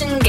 One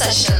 Session.